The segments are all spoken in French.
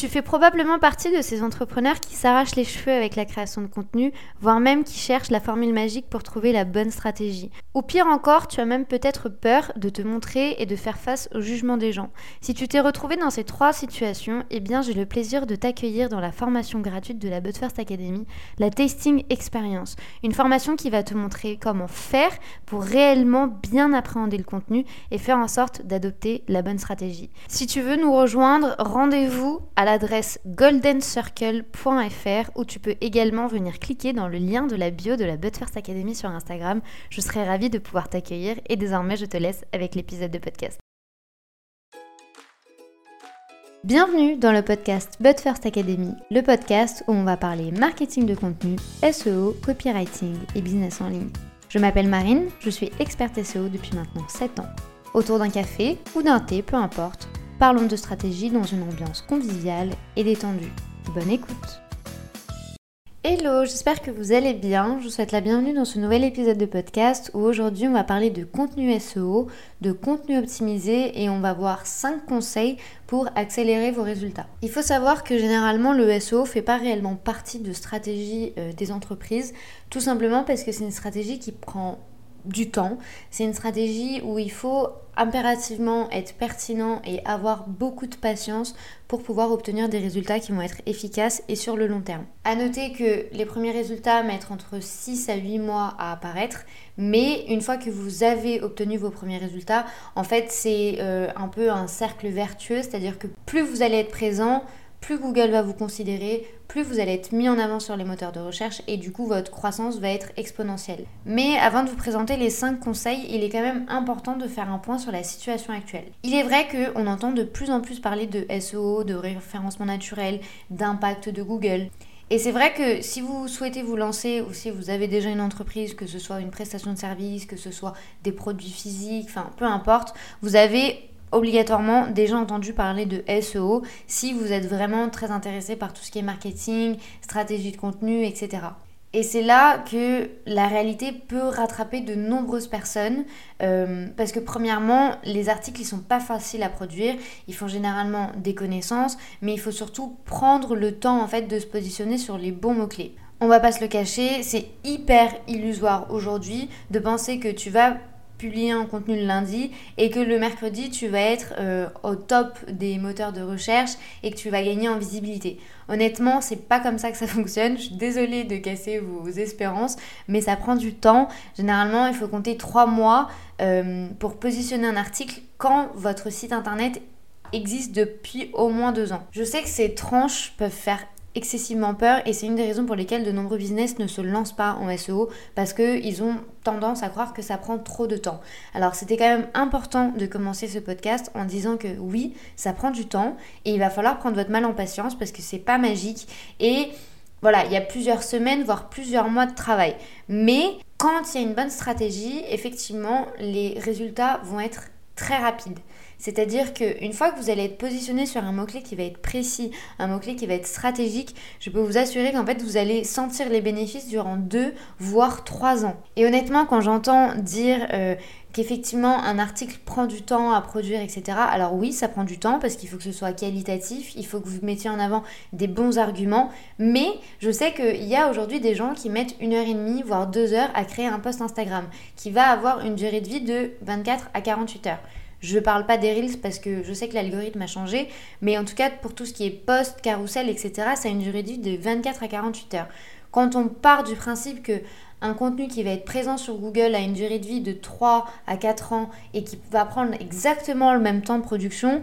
Tu fais probablement partie de ces entrepreneurs qui s'arrachent les cheveux avec la création de contenu, voire même qui cherchent la formule magique pour trouver la bonne stratégie. Ou pire encore, tu as même peut-être peur de te montrer et de faire face au jugement des gens. Si tu t'es retrouvé dans ces trois situations, eh bien j'ai le plaisir de t'accueillir dans la formation gratuite de la But First Academy, la Tasting Experience. Une formation qui va te montrer comment faire pour réellement bien appréhender le contenu et faire en sorte d'adopter la bonne stratégie. Si tu veux nous rejoindre, rendez-vous à l'adresse goldencircle.fr où tu peux également venir cliquer dans le lien de la bio de la But First Academy sur Instagram. Je serai ravie de pouvoir t'accueillir et désormais je te laisse avec l'épisode de podcast. Bienvenue dans le podcast But First Academy, le podcast où on va parler marketing de contenu, SEO, copywriting et business en ligne. Je m'appelle Marine, je suis experte SEO depuis maintenant 7 ans. Autour d'un café ou d'un thé, peu importe, parlons de stratégie dans une ambiance conviviale et détendue. Bonne écoute Hello, j'espère que vous allez bien. Je vous souhaite la bienvenue dans ce nouvel épisode de podcast où aujourd'hui on va parler de contenu SEO, de contenu optimisé et on va voir 5 conseils pour accélérer vos résultats. Il faut savoir que généralement le SEO fait pas réellement partie de stratégie euh, des entreprises, tout simplement parce que c'est une stratégie qui prend du temps. C'est une stratégie où il faut impérativement être pertinent et avoir beaucoup de patience pour pouvoir obtenir des résultats qui vont être efficaces et sur le long terme. À noter que les premiers résultats mettent entre 6 à 8 mois à apparaître, mais une fois que vous avez obtenu vos premiers résultats, en fait c'est euh, un peu un cercle vertueux, c'est-à-dire que plus vous allez être présent, plus Google va vous considérer, plus vous allez être mis en avant sur les moteurs de recherche et du coup votre croissance va être exponentielle. Mais avant de vous présenter les 5 conseils, il est quand même important de faire un point sur la situation actuelle. Il est vrai qu'on entend de plus en plus parler de SEO, de référencement naturel, d'impact de Google. Et c'est vrai que si vous souhaitez vous lancer ou si vous avez déjà une entreprise, que ce soit une prestation de service, que ce soit des produits physiques, enfin peu importe, vous avez obligatoirement déjà entendu parler de SEO si vous êtes vraiment très intéressé par tout ce qui est marketing, stratégie de contenu, etc. Et c'est là que la réalité peut rattraper de nombreuses personnes euh, parce que premièrement, les articles ils sont pas faciles à produire, ils font généralement des connaissances, mais il faut surtout prendre le temps en fait de se positionner sur les bons mots clés. On va pas se le cacher, c'est hyper illusoire aujourd'hui de penser que tu vas publier un contenu le lundi et que le mercredi tu vas être euh, au top des moteurs de recherche et que tu vas gagner en visibilité. Honnêtement, c'est pas comme ça que ça fonctionne. Je suis désolée de casser vos espérances, mais ça prend du temps. Généralement, il faut compter trois mois euh, pour positionner un article quand votre site internet existe depuis au moins deux ans. Je sais que ces tranches peuvent faire excessivement peur et c'est une des raisons pour lesquelles de nombreux business ne se lancent pas en SEO parce qu'ils ont tendance à croire que ça prend trop de temps. Alors c'était quand même important de commencer ce podcast en disant que oui, ça prend du temps et il va falloir prendre votre mal en patience parce que c'est pas magique et voilà, il y a plusieurs semaines voire plusieurs mois de travail. Mais quand il y a une bonne stratégie, effectivement, les résultats vont être très rapides. C'est-à-dire qu'une fois que vous allez être positionné sur un mot-clé qui va être précis, un mot-clé qui va être stratégique, je peux vous assurer qu'en fait vous allez sentir les bénéfices durant deux, voire trois ans. Et honnêtement, quand j'entends dire euh, qu'effectivement un article prend du temps à produire, etc. Alors oui, ça prend du temps parce qu'il faut que ce soit qualitatif, il faut que vous mettiez en avant des bons arguments, mais je sais qu'il y a aujourd'hui des gens qui mettent une heure et demie, voire deux heures à créer un post Instagram, qui va avoir une durée de vie de 24 à 48 heures. Je parle pas des Reels parce que je sais que l'algorithme a changé, mais en tout cas pour tout ce qui est post, carousel, etc., ça a une durée de vie de 24 à 48 heures. Quand on part du principe que un contenu qui va être présent sur Google a une durée de vie de 3 à 4 ans et qui va prendre exactement le même temps de production,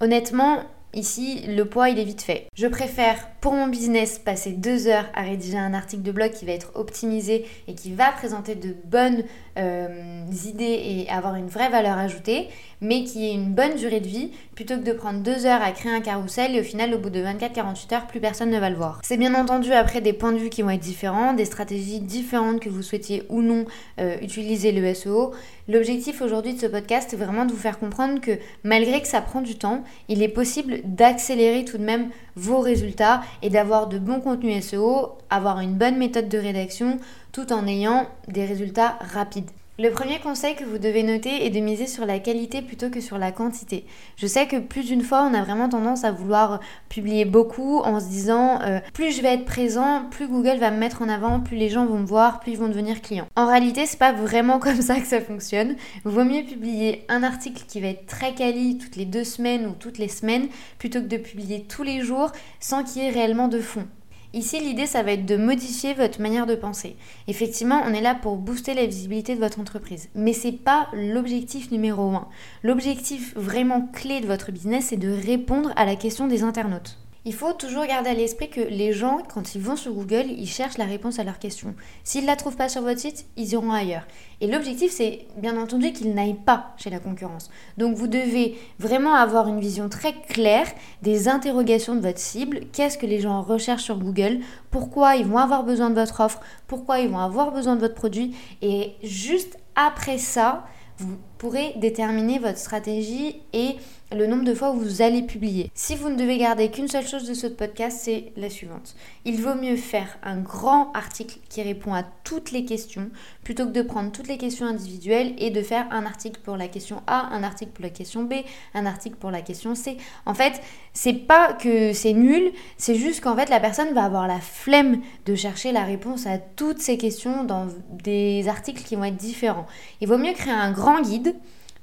honnêtement, Ici, le poids, il est vite fait. Je préfère, pour mon business, passer deux heures à rédiger un article de blog qui va être optimisé et qui va présenter de bonnes euh, idées et avoir une vraie valeur ajoutée, mais qui ait une bonne durée de vie, plutôt que de prendre deux heures à créer un carrousel et au final, au bout de 24-48 heures, plus personne ne va le voir. C'est bien entendu après des points de vue qui vont être différents, des stratégies différentes que vous souhaitiez ou non euh, utiliser le SEO. L'objectif aujourd'hui de ce podcast est vraiment de vous faire comprendre que malgré que ça prend du temps, il est possible d'accélérer tout de même vos résultats et d'avoir de bons contenus SEO, avoir une bonne méthode de rédaction tout en ayant des résultats rapides. Le premier conseil que vous devez noter est de miser sur la qualité plutôt que sur la quantité. Je sais que plus d'une fois, on a vraiment tendance à vouloir publier beaucoup en se disant euh, plus je vais être présent, plus Google va me mettre en avant, plus les gens vont me voir, plus ils vont devenir clients. En réalité, c'est pas vraiment comme ça que ça fonctionne. Vaut mieux publier un article qui va être très quali toutes les deux semaines ou toutes les semaines plutôt que de publier tous les jours sans qu'il y ait réellement de fond. Ici, l'idée, ça va être de modifier votre manière de penser. Effectivement, on est là pour booster la visibilité de votre entreprise, mais c'est pas l'objectif numéro un. L'objectif vraiment clé de votre business, c'est de répondre à la question des internautes. Il faut toujours garder à l'esprit que les gens, quand ils vont sur Google, ils cherchent la réponse à leurs questions. S'ils ne la trouvent pas sur votre site, ils iront ailleurs. Et l'objectif, c'est bien entendu qu'ils n'aillent pas chez la concurrence. Donc vous devez vraiment avoir une vision très claire des interrogations de votre cible. Qu'est-ce que les gens recherchent sur Google? Pourquoi ils vont avoir besoin de votre offre? Pourquoi ils vont avoir besoin de votre produit? Et juste après ça, vous pourrez déterminer votre stratégie et le nombre de fois où vous allez publier. Si vous ne devez garder qu'une seule chose de ce podcast, c'est la suivante. Il vaut mieux faire un grand article qui répond à toutes les questions plutôt que de prendre toutes les questions individuelles et de faire un article pour la question A, un article pour la question B, un article pour la question C. En fait, c'est pas que c'est nul, c'est juste qu'en fait la personne va avoir la flemme de chercher la réponse à toutes ces questions dans des articles qui vont être différents. Il vaut mieux créer un grand guide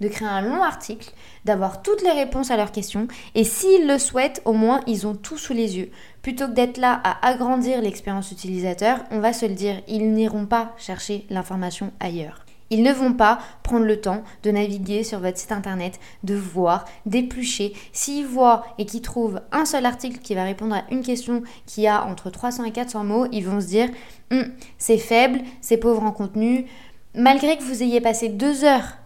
de créer un long article, d'avoir toutes les réponses à leurs questions, et s'ils le souhaitent, au moins ils ont tout sous les yeux. Plutôt que d'être là à agrandir l'expérience utilisateur, on va se le dire, ils n'iront pas chercher l'information ailleurs. Ils ne vont pas prendre le temps de naviguer sur votre site internet, de voir, d'éplucher. S'ils voient et qu'ils trouvent un seul article qui va répondre à une question qui a entre 300 et 400 mots, ils vont se dire hum, c'est faible, c'est pauvre en contenu. Malgré que vous ayez passé deux heures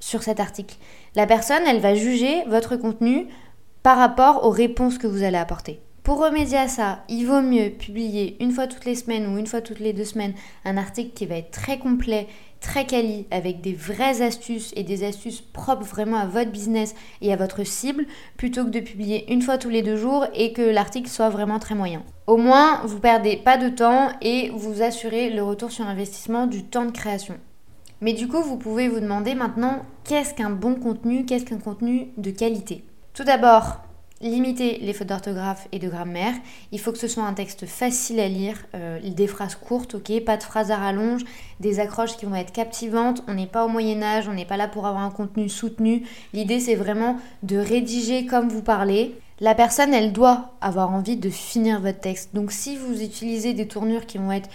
sur cet article. La personne, elle va juger votre contenu par rapport aux réponses que vous allez apporter. Pour remédier à ça, il vaut mieux publier une fois toutes les semaines ou une fois toutes les deux semaines un article qui va être très complet, très quali, avec des vraies astuces et des astuces propres vraiment à votre business et à votre cible, plutôt que de publier une fois tous les deux jours et que l'article soit vraiment très moyen. Au moins, vous perdez pas de temps et vous assurez le retour sur investissement du temps de création. Mais du coup, vous pouvez vous demander maintenant qu'est-ce qu'un bon contenu, qu'est-ce qu'un contenu de qualité? Tout d'abord, limiter les fautes d'orthographe et de grammaire. Il faut que ce soit un texte facile à lire, euh, des phrases courtes, ok, pas de phrases à rallonge, des accroches qui vont être captivantes. On n'est pas au Moyen Âge, on n'est pas là pour avoir un contenu soutenu. L'idée c'est vraiment de rédiger comme vous parlez. La personne, elle doit avoir envie de finir votre texte. Donc si vous utilisez des tournures qui vont être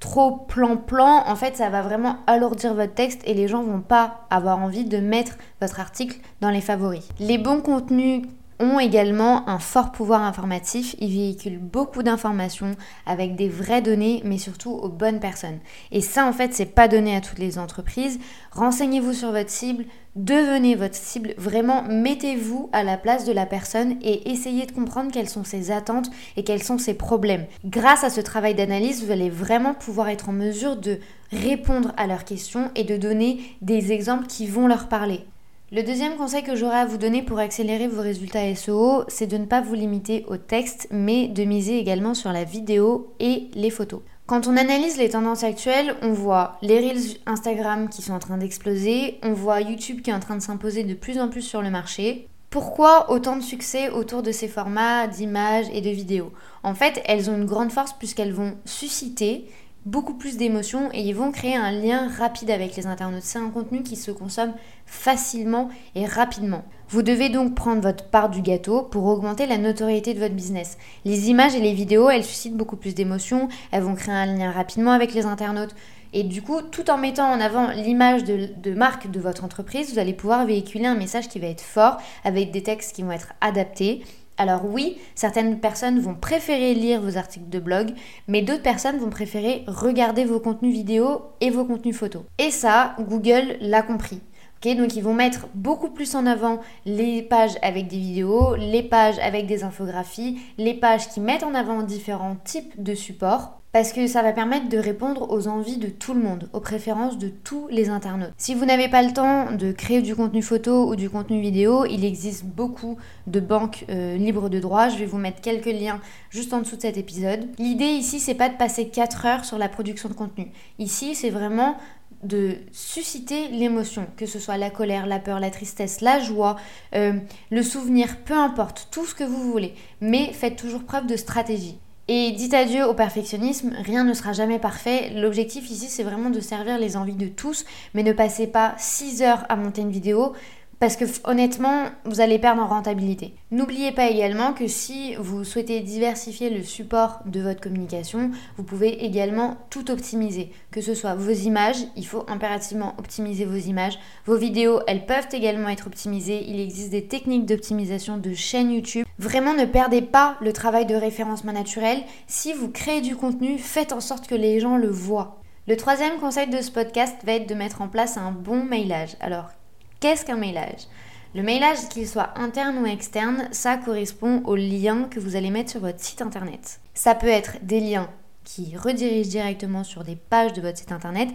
trop plan-plan, en fait, ça va vraiment alourdir votre texte et les gens vont pas avoir envie de mettre votre article dans les favoris. Les bons contenus ont également un fort pouvoir informatif. Ils véhiculent beaucoup d'informations avec des vraies données, mais surtout aux bonnes personnes. Et ça, en fait, c'est pas donné à toutes les entreprises. Renseignez-vous sur votre cible, devenez votre cible. Vraiment, mettez-vous à la place de la personne et essayez de comprendre quelles sont ses attentes et quels sont ses problèmes. Grâce à ce travail d'analyse, vous allez vraiment pouvoir être en mesure de répondre à leurs questions et de donner des exemples qui vont leur parler. Le deuxième conseil que j'aurais à vous donner pour accélérer vos résultats SEO, c'est de ne pas vous limiter au texte, mais de miser également sur la vidéo et les photos. Quand on analyse les tendances actuelles, on voit les reels Instagram qui sont en train d'exploser, on voit YouTube qui est en train de s'imposer de plus en plus sur le marché. Pourquoi autant de succès autour de ces formats d'images et de vidéos? En fait, elles ont une grande force puisqu'elles vont susciter beaucoup plus d'émotions et ils vont créer un lien rapide avec les internautes. C'est un contenu qui se consomme facilement et rapidement. Vous devez donc prendre votre part du gâteau pour augmenter la notoriété de votre business. Les images et les vidéos, elles suscitent beaucoup plus d'émotions, elles vont créer un lien rapidement avec les internautes. Et du coup, tout en mettant en avant l'image de, marque de votre entreprise, vous allez pouvoir véhiculer un message qui va être fort, avec des textes qui vont être adaptés, alors oui, certaines personnes vont préférer lire vos articles de blog, mais d'autres personnes vont préférer regarder vos contenus vidéo et vos contenus photos. Et ça, Google l'a compris. donc ils vont mettre beaucoup plus en avant les pages avec des vidéos, les pages avec des infographies, les pages qui mettent en avant différents types de supports parce que ça va permettre de répondre aux envies de tout le monde, aux préférences de tous les internautes. Si vous n'avez pas le temps de créer du contenu photo ou du contenu vidéo, il existe beaucoup de banques euh, libres de droit. Je vais vous mettre quelques liens juste en dessous de cet épisode. L'idée ici, c'est pas de passer 4 heures sur la production de contenu. Ici, c'est vraiment de susciter l'émotion, que ce soit la colère, la peur, la tristesse, la joie, euh, le souvenir, peu importe, tout ce que vous voulez. Mais faites toujours preuve de stratégie. Et dites adieu au perfectionnisme, rien ne sera jamais parfait. L'objectif ici, c'est vraiment de servir les envies de tous, mais ne passez pas 6 heures à monter une vidéo, parce que honnêtement, vous allez perdre en rentabilité. N'oubliez pas également que si vous souhaitez diversifier le support de votre communication, vous pouvez également tout optimiser. Que ce soit vos images, il faut impérativement optimiser vos images. Vos vidéos, elles peuvent également être optimisées. Il existe des techniques d'optimisation de chaîne YouTube. Vraiment, ne perdez pas le travail de référencement naturel. Si vous créez du contenu, faites en sorte que les gens le voient. Le troisième conseil de ce podcast va être de mettre en place un bon mailage. Alors, Qu'est-ce qu'un mailage? Le mailage, qu'il soit interne ou externe, ça correspond aux liens que vous allez mettre sur votre site internet. Ça peut être des liens qui redirigent directement sur des pages de votre site internet.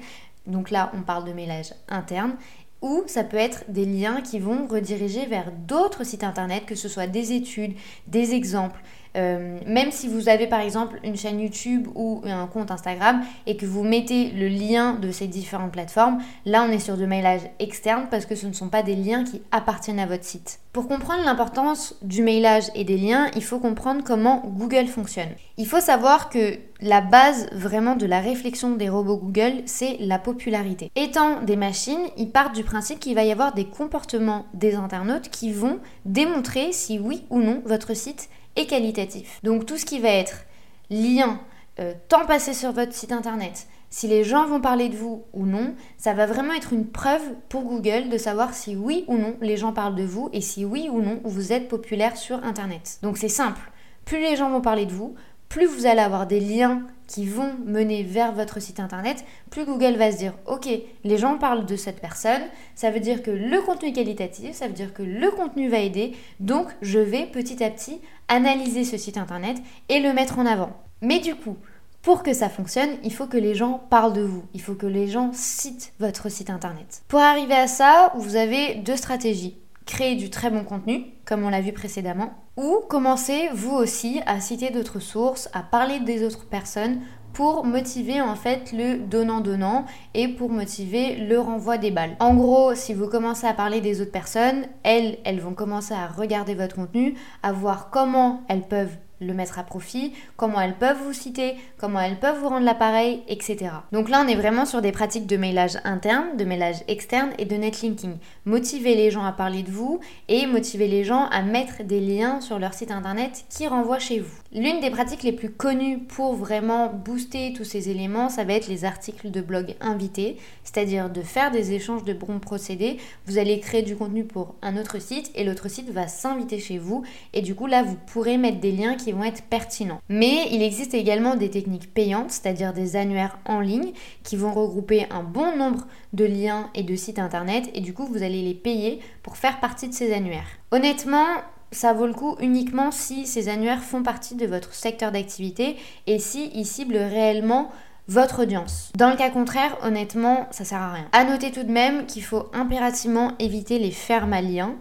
Donc là, on parle de mailage interne. Ou ça peut être des liens qui vont rediriger vers d'autres sites internet, que ce soit des études, des exemples, euh, même si vous avez par exemple une chaîne YouTube ou un compte Instagram et que vous mettez le lien de ces différentes plateformes, là on est sur du mailage externe parce que ce ne sont pas des liens qui appartiennent à votre site. Pour comprendre l'importance du mailage et des liens, il faut comprendre comment Google fonctionne. Il faut savoir que la base vraiment de la réflexion des robots Google, c'est la popularité. Étant des machines, ils partent du principe qu'il va y avoir des comportements des internautes qui vont démontrer si oui ou non votre site et qualitatif. Donc tout ce qui va être lien, euh, temps passé sur votre site internet, si les gens vont parler de vous ou non, ça va vraiment être une preuve pour Google de savoir si oui ou non les gens parlent de vous et si oui ou non vous êtes populaire sur internet. Donc c'est simple, plus les gens vont parler de vous, plus vous allez avoir des liens qui vont mener vers votre site internet, plus Google va se dire ok, les gens parlent de cette personne, ça veut dire que le contenu est qualitatif, ça veut dire que le contenu va aider, donc je vais petit à petit analyser ce site internet et le mettre en avant. Mais du coup, pour que ça fonctionne, il faut que les gens parlent de vous, il faut que les gens citent votre site internet. Pour arriver à ça, vous avez deux stratégies créer du très bon contenu, on l'a vu précédemment, ou commencer vous aussi à citer d'autres sources, à parler des autres personnes pour motiver en fait le donnant-donnant et pour motiver le renvoi des balles. En gros, si vous commencez à parler des autres personnes, elles, elles vont commencer à regarder votre contenu, à voir comment elles peuvent le mettre à profit, comment elles peuvent vous citer, comment elles peuvent vous rendre l'appareil, etc. Donc là, on est vraiment sur des pratiques de mailage interne, de mailage externe et de netlinking. Motiver les gens à parler de vous et motiver les gens à mettre des liens sur leur site internet qui renvoient chez vous. L'une des pratiques les plus connues pour vraiment booster tous ces éléments, ça va être les articles de blog invités, c'est-à-dire de faire des échanges de bons procédés. Vous allez créer du contenu pour un autre site et l'autre site va s'inviter chez vous et du coup là, vous pourrez mettre des liens qui vont être pertinents. Mais il existe également des techniques payantes, c'est-à-dire des annuaires en ligne qui vont regrouper un bon nombre de liens et de sites internet et du coup vous allez les payer pour faire partie de ces annuaires. Honnêtement, ça vaut le coup uniquement si ces annuaires font partie de votre secteur d'activité et si ils ciblent réellement votre audience. Dans le cas contraire, honnêtement, ça sert à rien. À noter tout de même qu'il faut impérativement éviter les fermes à liens.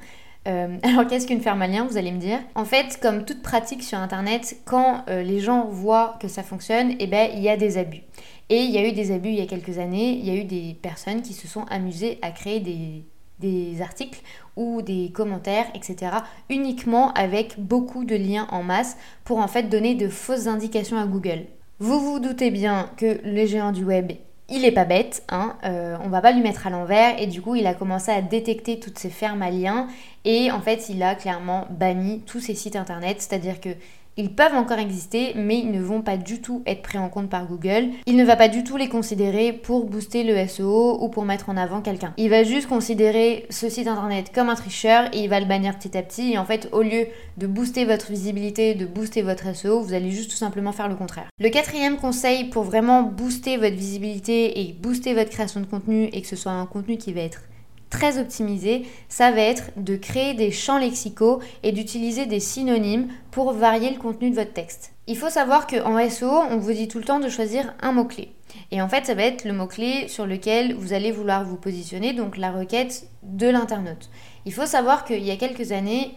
Euh, alors qu'est-ce qu'une ferme à lien, vous allez me dire? En fait, comme toute pratique sur Internet, quand euh, les gens voient que ça fonctionne, eh ben, il y a des abus. Et il y a eu des abus il y a quelques années, il y a eu des personnes qui se sont amusées à créer des, des articles ou des commentaires, etc. uniquement avec beaucoup de liens en masse pour en fait donner de fausses indications à Google. Vous vous doutez bien que les géants du web il est pas bête, hein, euh, on va pas lui mettre à l'envers et du coup il a commencé à détecter toutes ces fermes à liens et en fait il a clairement banni tous ces sites internet, c'est-à-dire que ils peuvent encore exister, mais ils ne vont pas du tout être pris en compte par Google. Il ne va pas du tout les considérer pour booster le SEO ou pour mettre en avant quelqu'un. Il va juste considérer ce site internet comme un tricheur et il va le bannir petit à petit. Et en fait, au lieu de booster votre visibilité, de booster votre SEO, vous allez juste tout simplement faire le contraire. Le quatrième conseil pour vraiment booster votre visibilité et booster votre création de contenu et que ce soit un contenu qui va être très optimisé, ça va être de créer des champs lexicaux et d'utiliser des synonymes pour varier le contenu de votre texte. Il faut savoir qu'en SEO, on vous dit tout le temps de choisir un mot-clé. Et en fait, ça va être le mot-clé sur lequel vous allez vouloir vous positionner, donc la requête de l'internaute. Il faut savoir qu'il y a quelques années,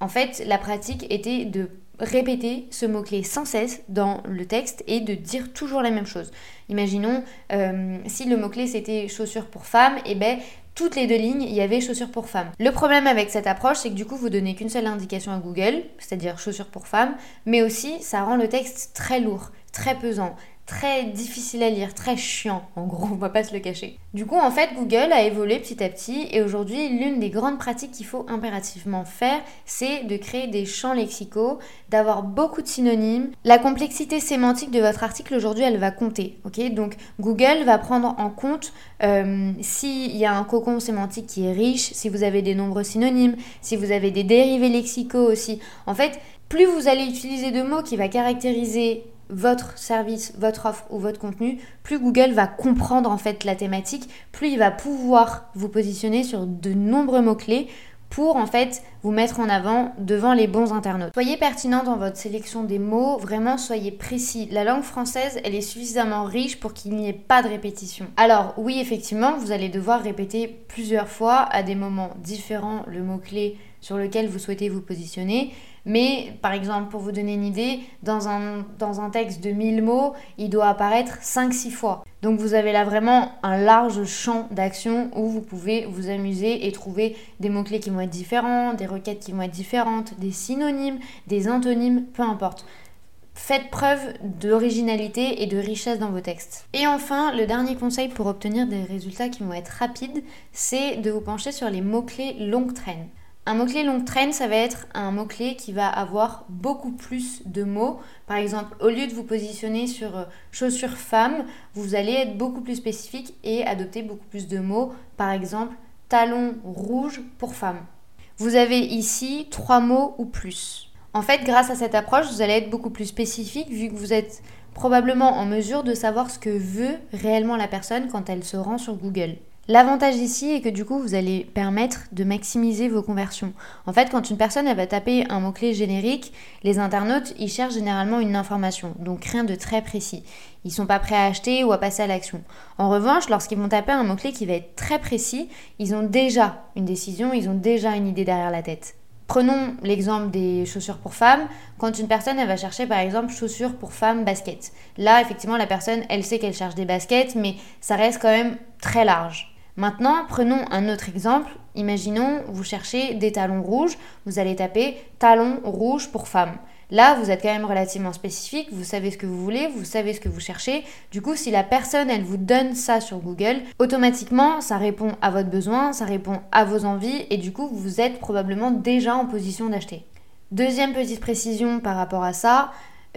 en fait, la pratique était de répéter ce mot-clé sans cesse dans le texte et de dire toujours la même chose. Imaginons euh, si le mot-clé c'était chaussures pour femmes, et eh ben toutes les deux lignes, il y avait chaussures pour femmes. Le problème avec cette approche, c'est que du coup, vous donnez qu'une seule indication à Google, c'est-à-dire chaussures pour femmes, mais aussi ça rend le texte très lourd, très pesant, très difficile à lire, très chiant, en gros, on va pas se le cacher. Du coup, en fait, Google a évolué petit à petit et aujourd'hui, l'une des grandes pratiques qu'il faut impérativement faire, c'est de créer des champs lexicaux, d'avoir beaucoup de synonymes. La complexité sémantique de votre article aujourd'hui, elle va compter, ok? Donc, Google va prendre en compte euh, s'il y a un cocon sémantique qui est riche, si vous avez des nombreux synonymes, si vous avez des dérivés lexicaux aussi. En fait, plus vous allez utiliser de mots qui va caractériser votre service, votre offre ou votre contenu, plus Google va comprendre en fait la thématique, plus il va pouvoir vous positionner sur de nombreux mots-clés pour en fait vous mettre en avant devant les bons internautes. Soyez pertinent dans votre sélection des mots, vraiment soyez précis. La langue française, elle est suffisamment riche pour qu'il n'y ait pas de répétition. Alors oui, effectivement, vous allez devoir répéter plusieurs fois à des moments différents le mot-clé sur lequel vous souhaitez vous positionner. Mais par exemple, pour vous donner une idée, dans un, texte de 1000 mots, il doit apparaître 5-6 fois. Donc vous avez là vraiment un large champ d'action où vous pouvez vous amuser et trouver des mots-clés qui vont être différents, des requêtes qui vont être différentes, des synonymes, des antonymes, peu importe. Faites preuve d'originalité et de richesse dans vos textes. Et enfin, le dernier conseil pour obtenir des résultats qui vont être rapides, c'est de vous pencher sur les mots-clés longue traîne. Un mot-clé longue traîne, ça va être un mot-clé qui va avoir beaucoup plus de mots. Par exemple, au lieu de vous positionner sur euh, chaussures femmes, vous allez être beaucoup plus spécifique et adopter beaucoup plus de mots. Par exemple, talons rouges pour femmes. Vous avez ici trois mots ou plus. En fait, grâce à cette approche, vous allez être beaucoup plus spécifique vu que vous êtes probablement en mesure de savoir ce que veut réellement la personne quand elle se rend sur Google. L'avantage ici est que du coup, vous allez permettre de maximiser vos conversions. En fait, quand une personne elle va taper un mot-clé générique, les internautes, ils cherchent généralement une information, donc rien de très précis. Ils sont pas prêts à acheter ou à passer à l'action. En revanche, lorsqu'ils vont taper un mot-clé qui va être très précis, ils ont déjà une décision, ils ont déjà une idée derrière la tête. Prenons l'exemple des chaussures pour femmes. Quand une personne elle va chercher par exemple chaussures pour femmes basket. Là, effectivement, la personne, elle sait qu'elle cherche des baskets, mais ça reste quand même très large. Maintenant, prenons un autre exemple. Imaginons, vous cherchez des talons rouges, vous allez taper talons rouges pour femmes. Là, vous êtes quand même relativement spécifique, vous savez ce que vous voulez, vous savez ce que vous cherchez. Du coup, si la personne, elle vous donne ça sur Google, automatiquement, ça répond à votre besoin, ça répond à vos envies, et du coup, vous êtes probablement déjà en position d'acheter. Deuxième petite précision par rapport à ça,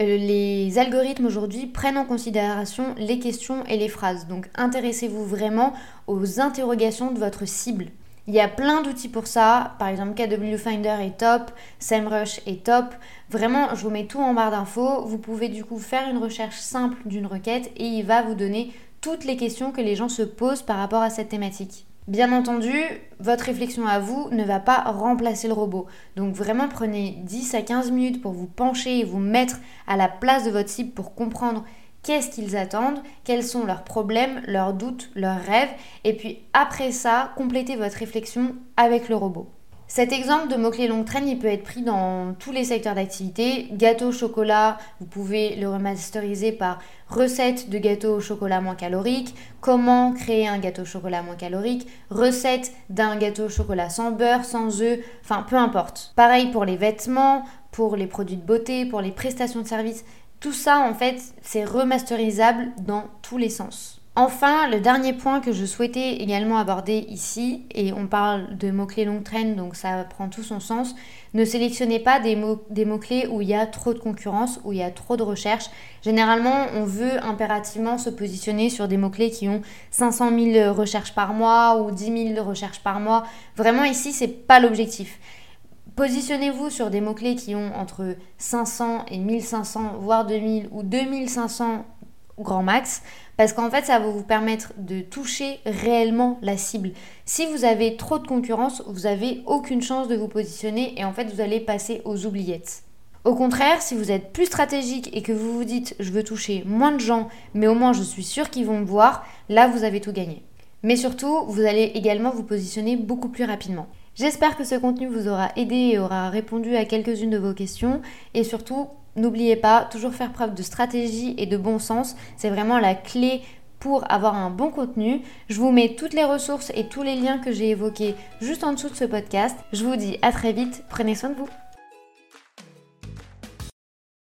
les algorithmes aujourd'hui prennent en considération les questions et les phrases. Donc intéressez-vous vraiment aux interrogations de votre cible. Il y a plein d'outils pour ça. Par exemple, KW Finder est top, SEMrush est top. Vraiment, je vous mets tout en barre d'infos. Vous pouvez du coup faire une recherche simple d'une requête et il va vous donner toutes les questions que les gens se posent par rapport à cette thématique. Bien entendu, votre réflexion à vous ne va pas remplacer le robot. Donc vraiment prenez 10 à 15 minutes pour vous pencher et vous mettre à la place de votre cible pour comprendre qu'est-ce qu'ils attendent, quels sont leurs problèmes, leurs doutes, leurs rêves, et puis après ça, complétez votre réflexion avec le robot. Cet exemple de mot-clé longue traîne, il peut être pris dans tous les secteurs d'activité. Gâteau au chocolat, vous pouvez le remasteriser par recette de gâteau au chocolat moins calorique, comment créer un gâteau au chocolat moins calorique, recette d'un gâteau au chocolat sans beurre, sans œufs, enfin peu importe. Pareil pour les vêtements, pour les produits de beauté, pour les prestations de services. Tout ça, en fait, c'est remasterisable dans tous les sens. Enfin, le dernier point que je souhaitais également aborder ici, et on parle de mots-clés longue traîne, donc ça prend tout son sens, ne sélectionnez pas des, mots, des mots-clés où il y a trop de concurrence, où il y a trop de recherche. Généralement, on veut impérativement se positionner sur des mots-clés qui ont 500 000 recherches par mois ou 10 000 recherches par mois. Vraiment, ici, c'est pas l'objectif. Positionnez-vous sur des mots-clés qui ont entre 500 et 1500, voire 2000 ou 2500 grand max, parce qu'en fait, ça va vous permettre de toucher réellement la cible. Si vous avez trop de concurrence, vous n'avez aucune chance de vous positionner et en fait, vous allez passer aux oubliettes. Au contraire, si vous êtes plus stratégique et que vous vous dites je veux toucher moins de gens, mais au moins je suis sûr qu'ils vont me voir, là vous avez tout gagné. Mais surtout, vous allez également vous positionner beaucoup plus rapidement. J'espère que ce contenu vous aura aidé et aura répondu à quelques-unes de vos questions. Et surtout, n'oubliez pas, toujours faire preuve de stratégie et de bon sens. C'est vraiment la clé pour avoir un bon contenu. Je vous mets toutes les ressources et tous les liens que j'ai évoqués juste en dessous de ce podcast. Je vous dis à très vite, prenez soin de vous.